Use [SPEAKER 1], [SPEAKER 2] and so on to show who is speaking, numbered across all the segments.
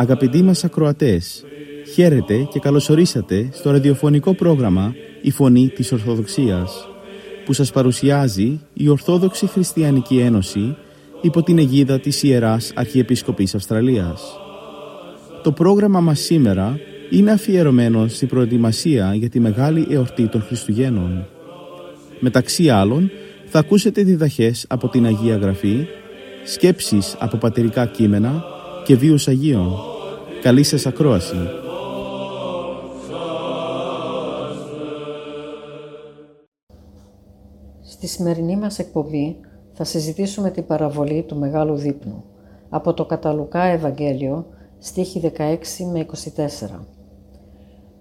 [SPEAKER 1] Αγαπητοί μας ακροατές, χαίρετε και καλωσορίσατε στο ραδιοφωνικό πρόγραμμα «Η Φωνή της Ορθοδοξίας» που σας παρουσιάζει η Ορθόδοξη Χριστιανική Ένωση υπό την αιγίδα της Ιεράς Αρχιεπισκοπής Αυστραλίας. Το πρόγραμμα μας σήμερα είναι αφιερωμένο στην προετοιμασία για τη μεγάλη εορτή των Χριστουγέννων. Μεταξύ άλλων, θα ακούσετε διδαχές από την Αγία Γραφή, σκέψεις από πατερικά κείμενα και βίους Αγίων. Καλή σας ακρόαση.
[SPEAKER 2] Στη σημερινή μας εκπομπή θα συζητήσουμε την παραβολή του Μεγάλου Δείπνου από το Καταλουκά Ευαγγέλιο, στίχη 16 με 24.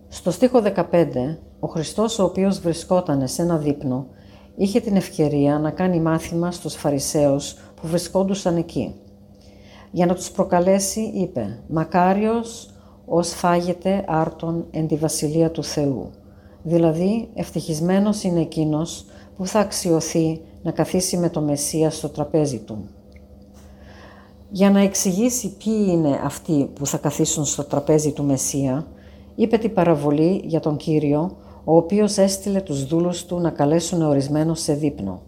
[SPEAKER 2] Στο στίχο 15, ο Χριστός ο οποίος βρισκόταν σε ένα δείπνο, είχε την ευκαιρία να κάνει μάθημα στους Φαρισαίους που βρισκόντουσαν εκεί. Για να τους προκαλέσει είπε «Μακάριος ως φάγεται άρτον εν τη Βασιλεία του Θεού». Δηλαδή, ευτυχισμένος είναι εκείνος που θα αξιωθεί να καθίσει με το Μεσσίας στο τραπέζι του. Για να εξηγήσει ποιοι είναι αυτοί που θα καθίσουν στο τραπέζι του Μεσσία, είπε την παραβολή για τον Κύριο, ο οποίος έστειλε τους δούλους του να καλέσουν ορισμένο σε δείπνο.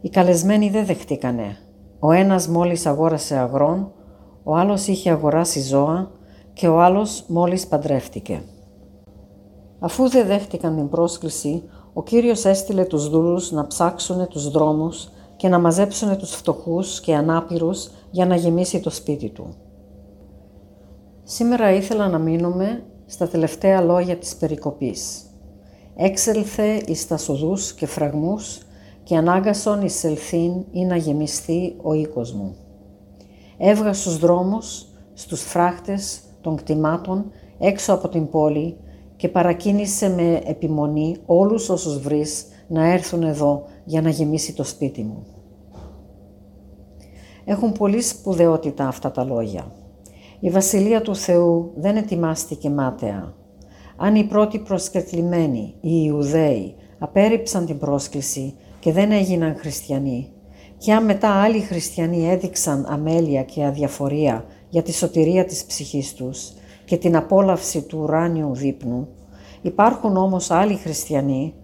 [SPEAKER 2] Οι καλεσμένοι δεν δεχτήκανε. Ο ένας μόλις αγόρασε αγρόν, ο άλλος είχε αγοράσει ζώα και ο άλλος μόλις παντρεύτηκε. Αφού δεν δέχτηκαν την πρόσκληση, ο Κύριος έστειλε τους δούλους να ψάξουν τους δρόμους και να μαζέψουν τους φτωχούς και ανάπηρους για να γεμίσει το σπίτι του. Σήμερα ήθελα να μείνουμε στα τελευταία λόγια της περικοπής. Έξελθε εις τα σοδούς και φραγμούς και ανάγκασον εις ελθύν ή να γεμιστεί ο οίκος μου. Έβγα στους δρόμους, στους φράχτες των κτημάτων έξω από την πόλη και παρακίνησε με επιμονή όλους όσους βρεις να έρθουν εδώ για να γεμίσει το σπίτι μου. Έχουν πολύ σπουδαιότητα αυτά τα λόγια. Η Βασιλεία του Θεού δεν ετοιμάστηκε μάταια. Αν οι πρώτοι προσκεκλημένοι, οι Ιουδαίοι, απέρριψαν την πρόσκληση και δεν έγιναν χριστιανοί, και αν μετά άλλοι χριστιανοί έδειξαν αμέλεια και αδιαφορία για τη σωτηρία της ψυχής τους και την απόλαυση του ουράνιου δείπνου, υπάρχουν όμως άλλοι χριστιανοί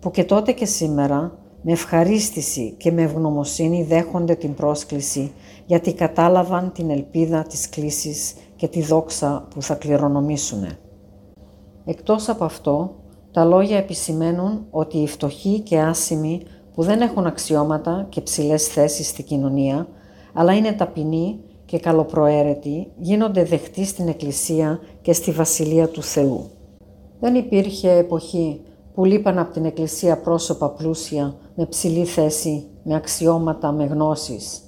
[SPEAKER 2] που και τότε και σήμερα με ευχαρίστηση και με ευγνωμοσύνη δέχονται την πρόσκληση γιατί κατάλαβαν την ελπίδα της κλίσης και τη δόξα που θα κληρονομήσουν. Εκτός από αυτό, τα λόγια επισημαίνουν ότι οι φτωχοί και άσημοι που δεν έχουν αξιώματα και ψηλές θέσεις στη κοινωνία, αλλά είναι ταπεινοί και καλοπροαίρετοι, γίνονται δεχτοί στην Εκκλησία και στη Βασιλεία του Θεού. Δεν υπήρχε εποχή που λείπαν από την Εκκλησία πρόσωπα πλούσια, με ψηλή θέση, με αξιώματα, με γνώσεις.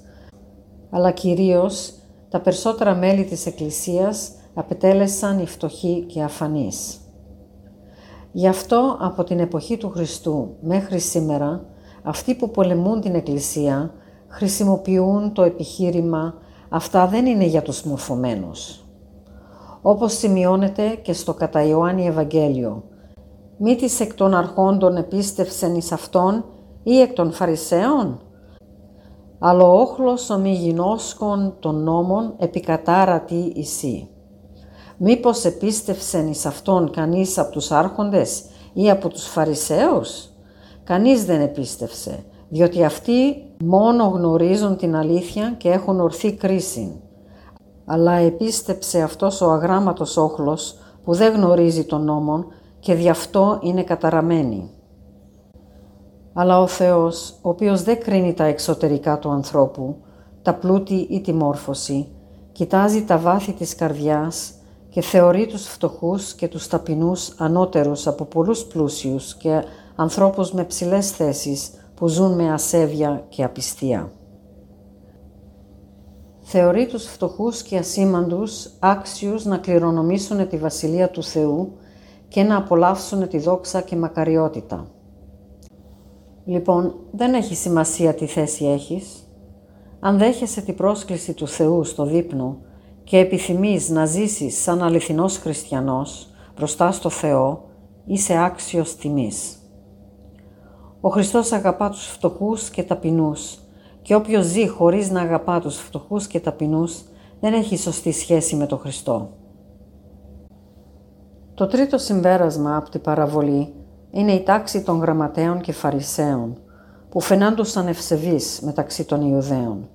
[SPEAKER 2] Αλλά κυρίως τα περισσότερα μέλη της Εκκλησίας απετέλεσαν οι φτωχοί και αφανείς. Γι' αυτό από την εποχή του Χριστού μέχρι σήμερα, αυτοί που πολεμούν την Εκκλησία χρησιμοποιούν το επιχείρημα «αυτά δεν είναι για τους μορφωμένους». Όπως σημειώνεται και στο κατά Ιωάννη Ευαγγέλιο, μη της εκ των αρχόντων επίστευσεν εις αυτόν ή εκ των Φαρισαίων. Αλλά ο όχλος ομιγινώσκων των νόμων επικατάρατη εσύ. Μήπως επίστευσεν εις αυτόν κανείς από τους άρχοντες ή από τους Φαρισαίους. Κανείς δεν επίστευσε, διότι αυτοί μόνο γνωρίζουν την αλήθεια και έχουν ορθή κρίση. Αλλά επίστεψε αυτός ο αγράμματος όχλος που δεν γνωρίζει τον νόμον και δι' αυτό είναι καταραμένη. Αλλά ο Θεός, ο οποίος δεν κρίνει τα εξωτερικά του ανθρώπου, τα πλούτη ή τη μόρφωση, κοιτάζει τα βάθη της καρδιάς και θεωρεί τους φτωχούς και τους ταπεινούς ανώτερους από πολλούς πλούσιους και ανθρώπους με ψηλές θέσεις που ζουν με ασέβεια και απιστία. Θεωρεί τους φτωχούς και ασήμαντους άξιους να κληρονομήσουν τη Βασιλεία του Θεού και να απολαύσουν τη δόξα και μακαριότητα. Λοιπόν, δεν έχει σημασία τι θέση έχεις. Αν δέχεσαι την πρόσκληση του Θεού στο δείπνο και επιθυμείς να ζήσεις σαν αληθινός χριστιανός μπροστά στο Θεό, είσαι άξιος τιμής. Ο Χριστός αγαπά τους φτωχούς και ταπεινούς και όποιος ζει χωρίς να αγαπά τους φτωχούς και ταπεινούς δεν έχει σωστή σχέση με τον Χριστό. Το τρίτο συμπέρασμα από την παραβολή είναι η τάξη των γραμματέων και φαρισαίων, που φαινάντουσαν ευσεβείς μεταξύ των Ιουδαίων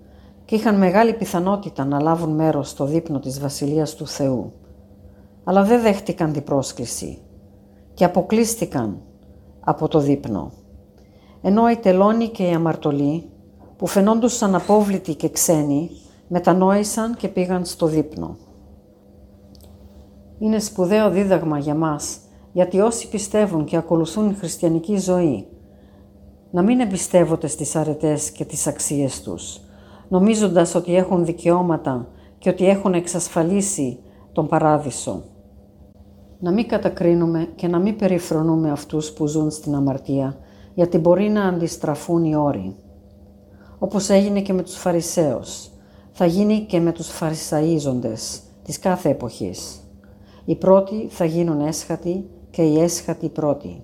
[SPEAKER 2] και είχαν μεγάλη πιθανότητα να λάβουν μέρος στο δείπνο της Βασιλείας του Θεού. Αλλά δεν δέχτηκαν την πρόσκληση και αποκλείστηκαν από το δείπνο. Ενώ οι τελώνοι και οι αμαρτωλοί, που φαινόντουσαν απόβλητοι και ξένοι, μετανόησαν και πήγαν στο δείπνο. Είναι σπουδαίο δίδαγμα για μας, γιατί όσοι πιστεύουν και ακολουθούν η χριστιανική ζωή, να μην εμπιστεύονται στις αρετές και τις αξίες τους, νομίζοντας ότι έχουν δικαιώματα και ότι έχουν εξασφαλίσει τον παράδεισο. Να μην κατακρίνουμε και να μην περιφρονούμε αυτούς που ζουν στην αμαρτία, γιατί μπορεί να αντιστραφούν οι όροι. Όπως έγινε και με τους Φαρισαίους, θα γίνει και με τους Φαρισαΐζοντες της κάθε εποχής. Οι πρώτοι θα γίνουν έσχατοι και οι έσχατοι πρώτοι.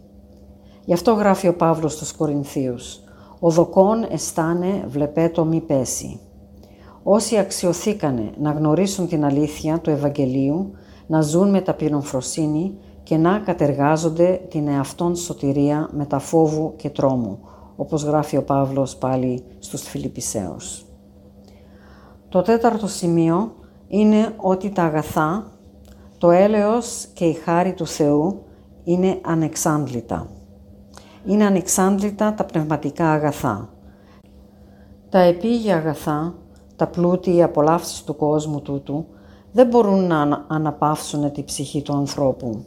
[SPEAKER 2] Γι' αυτό γράφει ο Παύλος στους Κορινθίους «Ο δοκόν εστάνε βλεπέτο μη πέσει». Όσοι αξιοθήκανε να γνωρίσουν την αλήθεια του Ευαγγελίου, να ζουν με ταπεινοφροσύνη και να κατεργάζονται την εαυτόν σωτηρία με τα φόβου και τρόμου, όπως γράφει ο Παύλος πάλι στους Φιλιππισαίους. Το τέταρτο σημείο είναι ότι τα αγαθά, το έλεος και η χάρη του Θεού είναι ανεξάντλητα. Είναι ανεξάντλητα τα πνευματικά αγαθά. Τα επίγεια αγαθά, τα πλούτη, οι απολαύσεις του κόσμου τούτου, δεν μπορούν να αναπαύσουν τη ψυχή του ανθρώπου.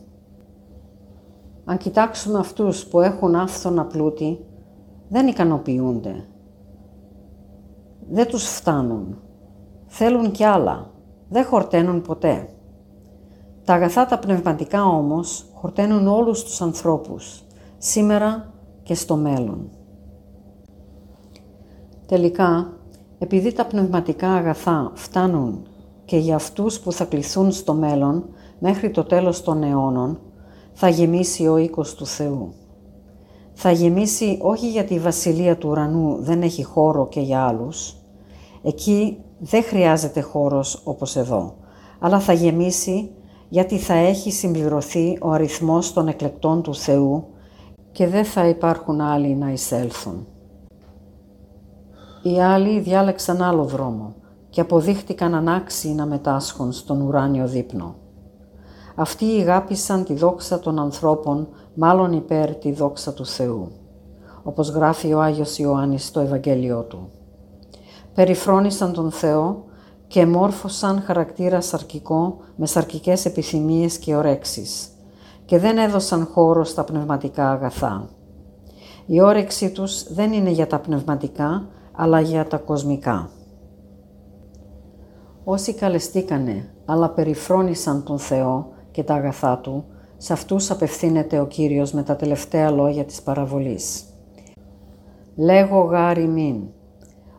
[SPEAKER 2] Αν κοιτάξουμε αυτούς που έχουν άφθονα πλούτη, δεν ικανοποιούνται. Δεν τους φτάνουν. Θέλουν κι άλλα. Δεν χορταίνουν ποτέ. Τα αγαθά τα πνευματικά όμως χορταίνουν όλους τους ανθρώπους, σήμερα και στο μέλλον. Τελικά, επειδή τα πνευματικά αγαθά φτάνουν και για αυτούς που θα κληθούν στο μέλλον μέχρι το τέλος των αιώνων, θα γεμίσει ο οίκος του Θεού. Θα γεμίσει όχι γιατί η βασιλεία του ουρανού δεν έχει χώρο και για άλλους. Εκεί δεν χρειάζεται χώρος όπως εδώ, αλλά θα γεμίσει γιατί θα έχει συμπληρωθεί ο αριθμός των εκλεκτών του Θεού και δεν θα υπάρχουν άλλοι να εισέλθουν. Οι άλλοι διάλεξαν άλλο δρόμο και αποδείχτηκαν ανάξιοι να μετάσχουν στον ουράνιο δείπνο. Αυτοί ηγάπησαν τη δόξα των ανθρώπων, μάλλον υπέρ τη δόξα του Θεού, όπως γράφει ο Άγιος Ιωάννης στο Ευαγγέλιό του. Περιφρόνησαν τον Θεό και μόρφωσαν χαρακτήρα σαρκικό με σαρκικές επιθυμίες και ορέξεις και δεν έδωσαν χώρο στα πνευματικά αγαθά. Η όρεξή τους δεν είναι για τα πνευματικά, αλλά για τα κοσμικά. Όσοι καλεστήκανε, αλλά περιφρόνησαν τον Θεό και τα αγαθά Του, σε αυτούς απευθύνεται ο Κύριος με τα τελευταία λόγια της παραβολής. «Λέγω γάρι μην,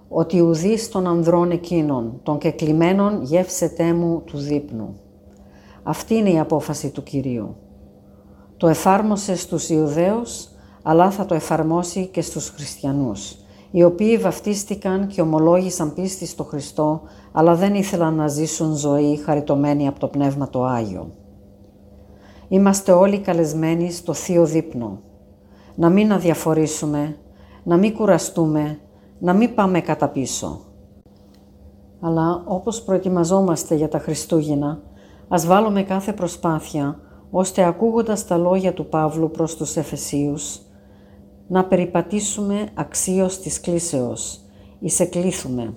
[SPEAKER 2] ότι ουδείς των ανδρών εκείνων, των κεκλημένων γεύσετέ μου του δείπνου». Αυτή είναι η απόφαση του Κυρίου. Το εφάρμοσε στους Ιουδαίους, αλλά θα το εφαρμόσει και στους χριστιανούς, οι οποίοι βαφτίστηκαν και ομολόγησαν πίστη στο Χριστό, αλλά δεν ήθελαν να ζήσουν ζωή χαριτωμένη από το Πνεύμα το Άγιο. Είμαστε όλοι καλεσμένοι στο Θείο Δείπνο. Να μην αδιαφορήσουμε, να μην κουραστούμε, να μην πάμε κατά πίσω. Αλλά όπως προετοιμαζόμαστε για τα Χριστούγεννα, ας βάλουμε κάθε προσπάθεια, ώστε ακούγοντας τα λόγια του Παύλου προς τους Εφεσίους, να περιπατήσουμε αξίως της κλίσεως, εισεκλήθουμε,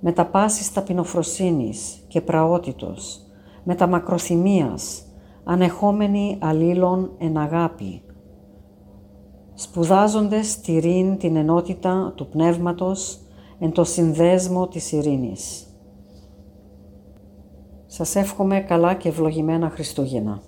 [SPEAKER 2] με τα πάσης ταπεινοφροσύνης και πραότητος, με τα μακροθυμίας, ανεχόμενοι αλλήλων εν αγάπη, σπουδάζοντες τηρήν την ενότητα του πνεύματος εν το συνδέσμο της ειρήνης. Σας εύχομαι καλά και ευλογημένα Χριστούγεννα.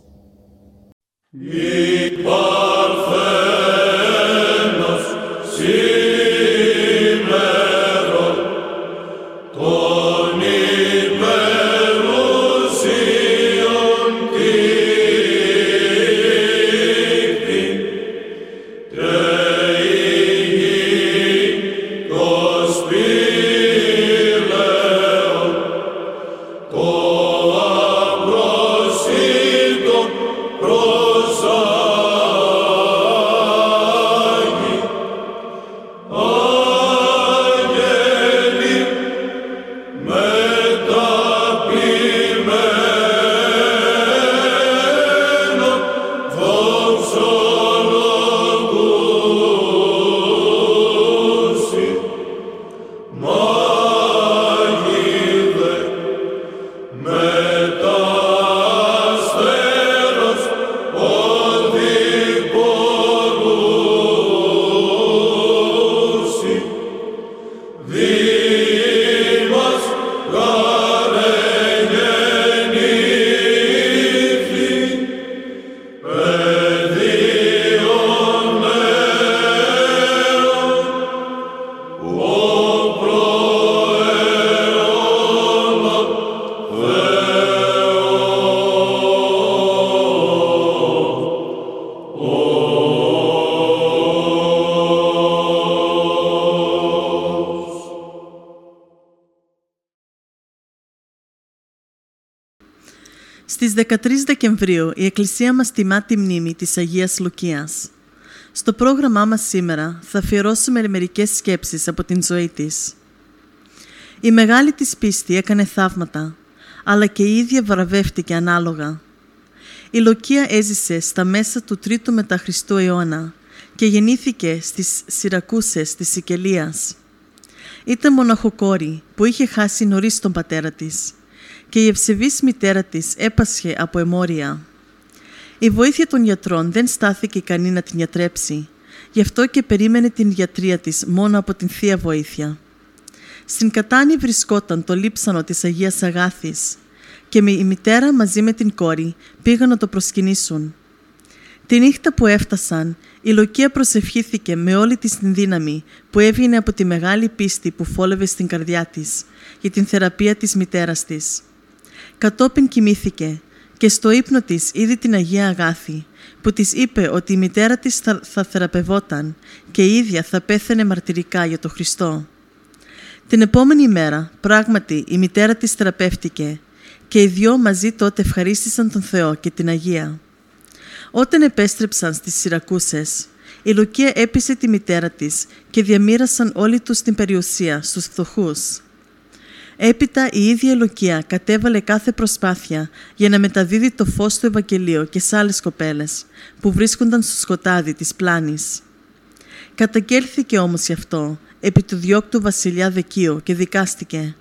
[SPEAKER 3] 13 Δεκεμβρίου η Εκκλησία μας τιμά τη μνήμη της Αγίας Λουκίας. Στο πρόγραμμά μας σήμερα θα αφιερώσουμε μερικές σκέψεις από την ζωή της. Η μεγάλη της πίστη έκανε θαύματα, αλλά και η ίδια βραβεύτηκε ανάλογα. Η Λουκία έζησε στα μέσα του 3ου μετά Χριστού αιώνα και γεννήθηκε στις Σιρακούσες της Σικελίας. Ήταν μοναχοκόρη που είχε χάσει νωρίς τον πατέρα της και η ευσεβής μητέρα της έπασχε από αιμόρια. Η βοήθεια των γιατρών δεν στάθηκε ικανή να την γιατρέψει, γι' αυτό και περίμενε την γιατρία της μόνο από την Θεία Βοήθεια. Στην Κατάνη βρισκόταν το λείψανο της Αγίας Αγάθης και η μητέρα μαζί με την κόρη πήγαν να το προσκυνήσουν. Τη νύχτα που έφτασαν, η Λοκία προσευχήθηκε με όλη της την δύναμη που έβγαινε από τη μεγάλη πίστη που φόλευε στην καρδιά της για την θεραπεία της μητέρας της. Κατόπιν κοιμήθηκε και στο ύπνο της είδε την Αγία Αγάθη που της είπε ότι η μητέρα της θα, θα θεραπευόταν και η ίδια θα πέθαινε μαρτυρικά για το Χριστό. Την επόμενη μέρα, πράγματι, η μητέρα της θεραπεύτηκε και οι δυο μαζί τότε ευχαρίστησαν τον Θεό και την Αγία. Όταν επέστρεψαν στις Σιρακούσες, η Λουκία έπεισε τη μητέρα της και διαμήρασαν όλοι τους την περιουσία στους φτωχούς. Έπειτα η ίδια Λουκία κατέβαλε κάθε προσπάθεια για να μεταδίδει το φως του Ευαγγελίου και σε άλλες κοπέλες που βρίσκονταν στο σκοτάδι της πλάνης. Καταγγέλθηκε όμως γι' αυτό επί του διώκτου βασιλιά Δεκίου και δικάστηκε.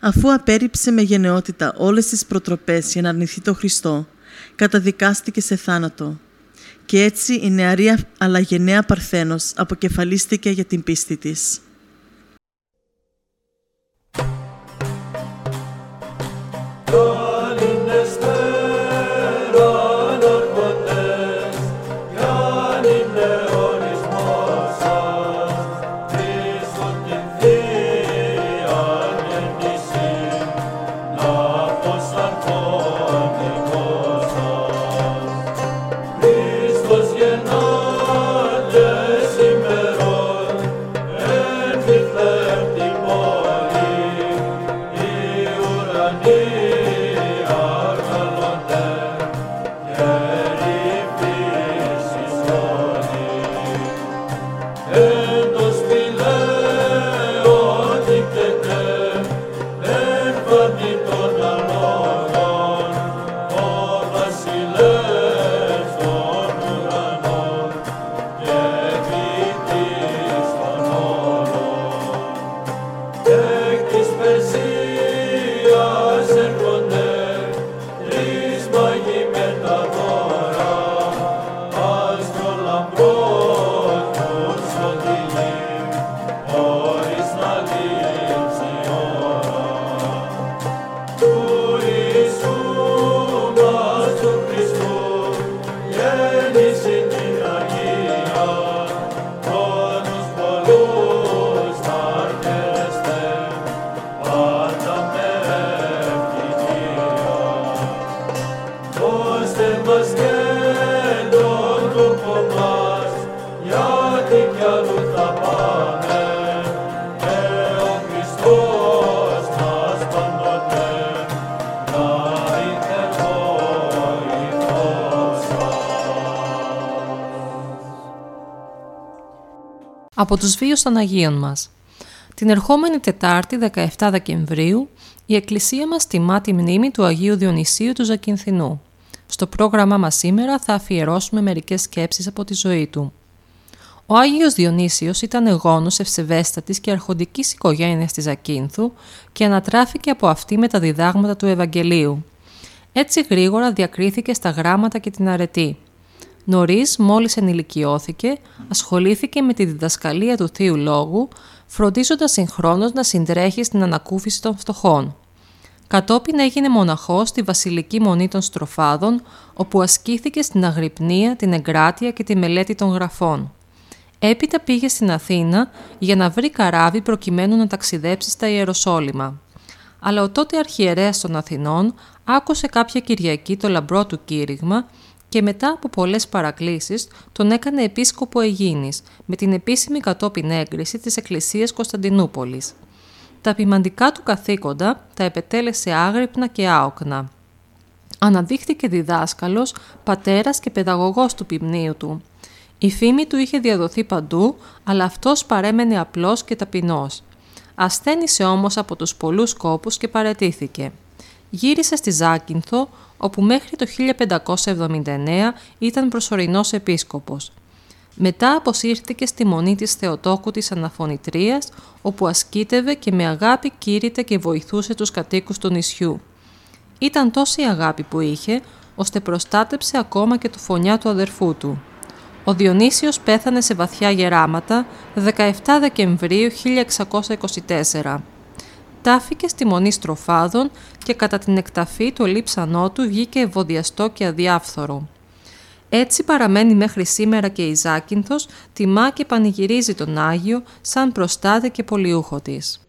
[SPEAKER 3] Αφού απέρριψε με γενναιότητα όλες τις προτροπές για να αρνηθεί το Χριστό, καταδικάστηκε σε θάνατο. Και έτσι η νεαρή αλλά γενναία Παρθένος αποκεφαλίστηκε για την πίστη της. Oh.
[SPEAKER 4] Από τους βίους των Αγίων μας. Την ερχόμενη Τετάρτη 17 Δεκεμβρίου η Εκκλησία μας τιμά τη μνήμη του Αγίου Διονυσίου του Ζακυνθινού. Στο πρόγραμμά μας σήμερα θα αφιερώσουμε μερικές σκέψεις από τη ζωή του. Ο Άγιος Διονύσιος ήταν εγώνος ευσεβέστατης και αρχοντικής οικογένειας της Ζακίνθου και ανατράφηκε από αυτή με τα διδάγματα του Ευαγγελίου. Έτσι γρήγορα διακρίθηκε στα γράμματα και την αρετή. Νωρίς, μόλις ενηλικιώθηκε, ασχολήθηκε με τη διδασκαλία του Θείου Λόγου, φροντίζοντας συγχρόνως να συντρέχει στην ανακούφιση των φτωχών. Κατόπιν έγινε μοναχός στη Βασιλική Μονή των Στροφάδων, όπου ασκήθηκε στην αγρυπνία, την εγκράτεια και τη μελέτη των γραφών. Έπειτα πήγε στην Αθήνα για να βρει καράβι προκειμένου να ταξιδέψει στα Ιεροσόλυμα. Αλλά ο τότε αρχιερέας των Αθηνών άκουσε κάποια Κυριακή το λαμπρό του κήρυγμα και μετά από πολλές παρακλήσεις τον έκανε επίσκοπο Αιγίνης με την επίσημη κατόπιν έγκριση της Εκκλησίας Κωνσταντινούπολης. Τα ποιμαντικά του καθήκοντα τα επετέλεσε άγρυπνα και άοκνα. Αναδείχθηκε διδάσκαλος, πατέρας και παιδαγωγός του ποιμνίου του. Η φήμη του είχε διαδοθεί παντού, αλλά αυτός παρέμενε απλός και ταπεινός. Ασθένησε όμως από τους πολλούς κόπους και παρετήθηκε. Γύρισε στη Ζάκυνθο, όπου μέχρι το 1579 ήταν προσωρινός επίσκοπος. Μετά αποσύρθηκε στη μονή της Θεοτόκου της Αναφωνητρίας, όπου ασκήτευε και με αγάπη κήρυτε και βοηθούσε τους κατοίκους του νησιού. Ήταν τόση αγάπη που είχε, ώστε προστάτεψε ακόμα και το φωνιά του αδερφού του. Ο Διονύσιος πέθανε σε βαθιά γεράματα 17 Δεκεμβρίου 1624. Τάφηκε στη Μονή Στροφάδων και κατά την εκταφή του λείψανό του βγήκε ευωδιαστό και αδιάφθορο. Έτσι παραμένει μέχρι σήμερα και η Ζάκυνθος, τιμά και πανηγυρίζει τον Άγιο σαν προστάτη και πολιούχο της.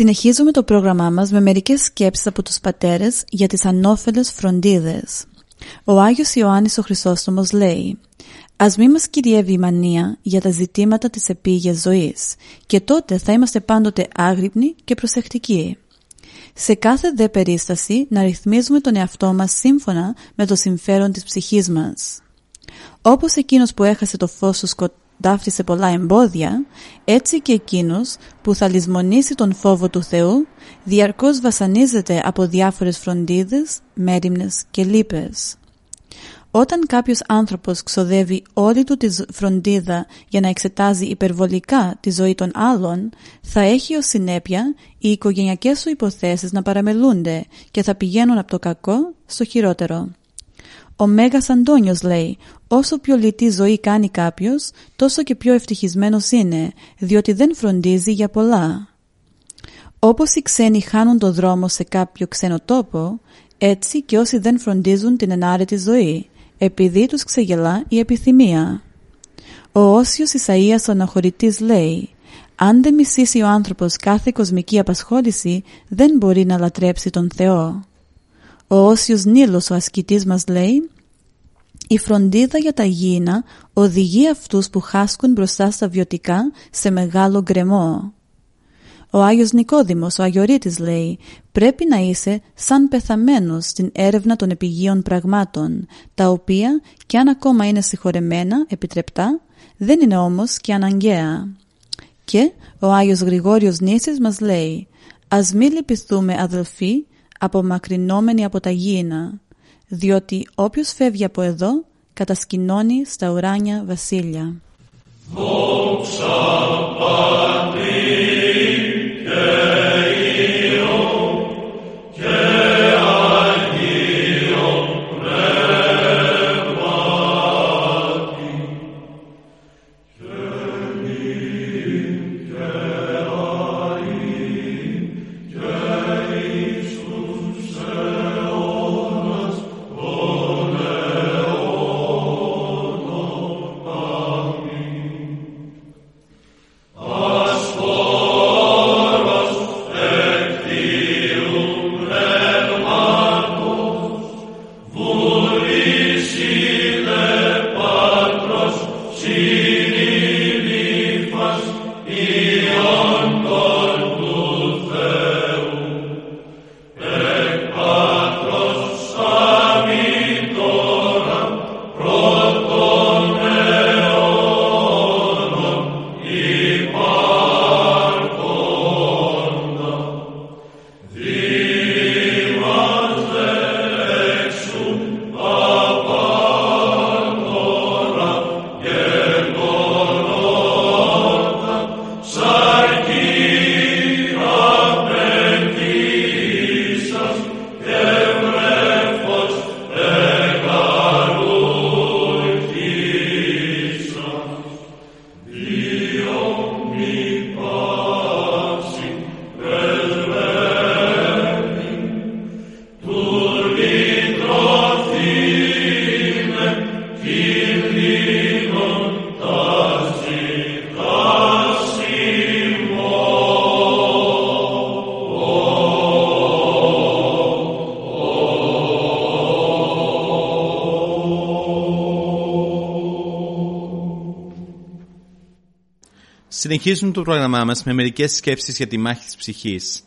[SPEAKER 5] Συνεχίζουμε το πρόγραμμά μας με μερικές σκέψεις από τους πατέρες για τις ανώφελες φροντίδες. Ο Άγιος Ιωάννης ο Χρυσόστομος λέει «Ας μη μας κυριεύει η μανία για τα ζητήματα της επίγειας ζωής και τότε θα είμαστε πάντοτε άγρυπνοι και προσεκτικοί. Σε κάθε δε περίσταση να ρυθμίζουμε τον εαυτό μας σύμφωνα με το συμφέρον της ψυχής μας. Όπως εκείνος που έχασε το φως του ταύτισε πολλά εμπόδια, έτσι και εκείνος που θα λησμονήσει τον φόβο του Θεού, διαρκώς βασανίζεται από διάφορες φροντίδες, μέρημνες και λύπες. Όταν κάποιος άνθρωπος ξοδεύει όλη του τη φροντίδα για να εξετάζει υπερβολικά τη ζωή των άλλων, θα έχει ως συνέπεια οι οικογενειακές σου υποθέσεις να παραμελούνται και θα πηγαίνουν από το κακό στο χειρότερο. Ο Μέγας Αντώνιος λέει «Όσο πιο λιτή ζωή κάνει κάποιος, τόσο και πιο ευτυχισμένος είναι, διότι δεν φροντίζει για πολλά». Όπως οι ξένοι χάνουν το δρόμο σε κάποιο ξένο τόπο, έτσι και όσοι δεν φροντίζουν την ενάρετη ζωή, επειδή τους ξεγελά η επιθυμία. Ο Όσιος Ισαΐας ο αναχωρητής λέει «Αν δεν μισήσει ο άνθρωπος κάθε κοσμική απασχόληση, δεν μπορεί να λατρέψει τον Θεό». Ο Όσιος Νίλος ο ασκητής μας λέει «Η φροντίδα για τα γήινα οδηγεί αυτούς που χάσκουν μπροστά στα βιωτικά σε μεγάλο γκρεμό». Ο Άγιος Νικόδημος, ο Αγιορείτης λέει «Πρέπει να είσαι σαν πεθαμένος στην έρευνα των επιγείων πραγμάτων, τα οποία και αν ακόμα είναι συγχωρεμένα, επιτρεπτά, δεν είναι όμως και αναγκαία». Και ο Άγιος Γρηγόριος Νήσης μας λέει «Ας μη λυπηθούμε αδελφοί απομακρυνόμενοι από τα γήινα, διότι όποιος φεύγει από εδώ κατασκηνώνει στα ουράνια βασίλεια.
[SPEAKER 1] Συνεχίζουμε το πρόγραμμά μας με μερικές σκέψεις για τη μάχη της ψυχής.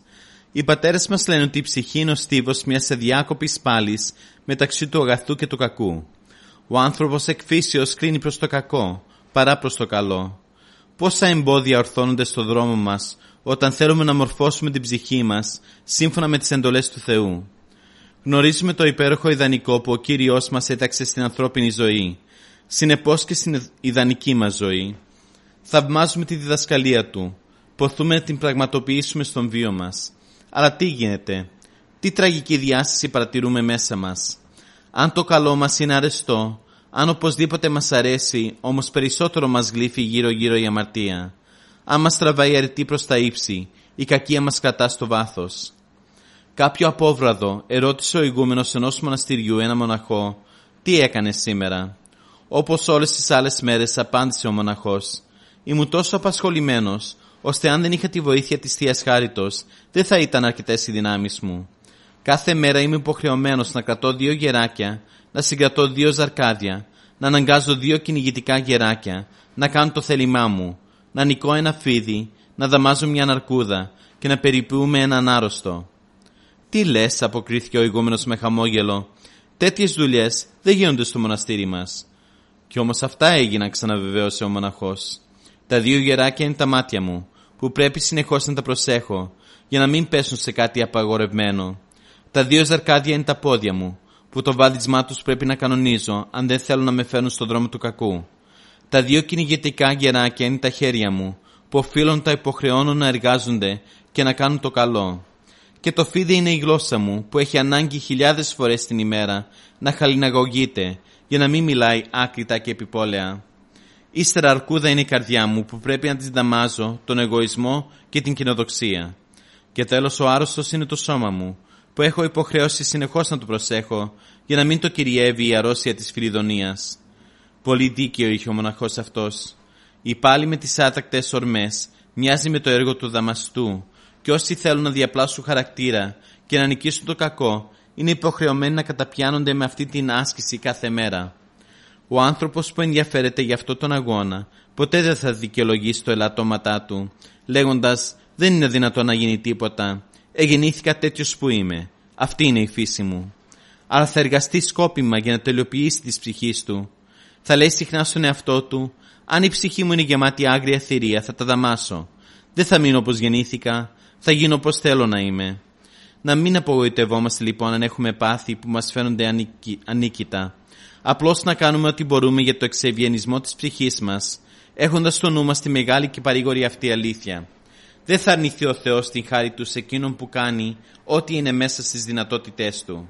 [SPEAKER 1] Οι πατέρες μας λένε ότι η ψυχή είναι ο στίβος μιας αδιάκοπης πάλης μεταξύ του αγαθού και του κακού. Ο άνθρωπος εκφύσεως κρίνει προς το κακό, παρά προς το καλό. Πόσα εμπόδια ορθώνονται στο δρόμο μας όταν θέλουμε να μορφώσουμε την ψυχή μας σύμφωνα με τις εντολές του Θεού. Γνωρίζουμε το υπέροχο ιδανικό που ο κύριος μας έταξε στην ανθρώπινη ζωή, συνεπώς και στην ιδανική μας ζωή. Θαυμάζουμε τη διδασκαλία του. Ποθούμε να την πραγματοποιήσουμε στον βίο μας. Αλλά τι γίνεται; Τι τραγική διάσταση παρατηρούμε μέσα μας; Αν το καλό μας είναι αρεστό, αν οπωσδήποτε μας αρέσει, όμως περισσότερο μας γλύφει γύρω-γύρω η αμαρτία. Αν μας τραβάει αρετή προς τα ύψη, η κακία μας κρατά στο βάθος. Κάποιο απόβραδο ερώτησε ο ηγούμενος ενός μοναστηριού ένα μοναχό «Τι έκανες σήμερα» Όπως όλες τις άλλες μέρες απάντησε ο μοναχός Ήμουν τόσο απασχολημένος, ώστε αν δεν είχα τη βοήθεια της θείας Χάριτος, δεν θα ήταν αρκετές οι δυνάμεις μου. Κάθε μέρα είμαι υποχρεωμένος να κρατώ δύο γεράκια, να συγκρατώ δύο ζαρκάδια, να αναγκάζω δύο κυνηγητικά γεράκια, να κάνω το θέλημά μου, να νικώ ένα φίδι, να δαμάζω μια ναρκούδα και να περιποιούμε έναν άρρωστο. Τι λες, αποκρίθηκε ο ηγούμενος με χαμόγελο. Τέτοιες δουλειές δεν γίνονται στο μοναστήρι μας. Κι όμως αυτά έγιναν, ξαναβεβαίωσε ο μοναχός. Τα δύο γεράκια είναι τα μάτια μου, που πρέπει συνεχώς να τα προσέχω, για να μην πέσουν σε κάτι απαγορευμένο. Τα δύο ζαρκάδια είναι τα πόδια μου, που το βάδισμά τους πρέπει να κανονίζω, αν δεν θέλω να με φέρουν στον δρόμο του κακού. Τα δύο κυνηγετικά γεράκια είναι τα χέρια μου, που οφείλουν τα υποχρεώνουν να εργάζονται και να κάνουν το καλό. Και το φίδι είναι η γλώσσα μου, που έχει ανάγκη χιλιάδες φορές την ημέρα να χαλιναγωγείται, για να μην μιλάει άκρητα και επιπόλαια. Ύστερα αρκούδα είναι η καρδιά μου που πρέπει να τη δαμάζω τον εγωισμό και την κοινοδοξία. Και τέλος ο άρρωστος είναι το σώμα μου που έχω υποχρεώσει συνεχώς να το προσέχω για να μην το κυριεύει η αρρώστια της φιλιδονίας. Πολύ δίκαιο είχε ο μοναχός αυτός. Η πάλι με τις άτακτες ορμές μοιάζει με το έργο του δαμαστού και όσοι θέλουν να διαπλάσουν χαρακτήρα και να νικήσουν το κακό είναι υποχρεωμένοι να καταπιάνονται με αυτή την άσκηση κάθε μέρα. Ο άνθρωπος που ενδιαφέρεται για αυτό τον αγώνα ποτέ δεν θα δικαιολογήσει το ελαττώματά του, λέγοντας «Δεν είναι δυνατό να γίνει τίποτα. Εγεννήθηκα τέτοιος που είμαι. Αυτή είναι η φύση μου». Αλλά θα εργαστεί σκόπιμα για να τελειοποιήσει τη ψυχή του. Θα λέει συχνά στον εαυτό του «Αν η ψυχή μου είναι γεμάτη άγρια θηρία θα τα δαμάσω. Δεν θα μείνω όπως γεννήθηκα. Θα γίνω όπως θέλω να είμαι». Να μην απογοητευόμαστε λοιπόν αν έχουμε πάθη που μας φαίνονται ανίκητα απλώς να κάνουμε ό,τι μπορούμε για το εξευγενισμό της ψυχής μας, έχοντας στο νου μας τη μεγάλη και παρήγορη αυτή αλήθεια. Δεν θα αρνηθεί ο Θεός την χάρη του σε εκείνον που κάνει ό,τι είναι μέσα στις δυνατότητές του.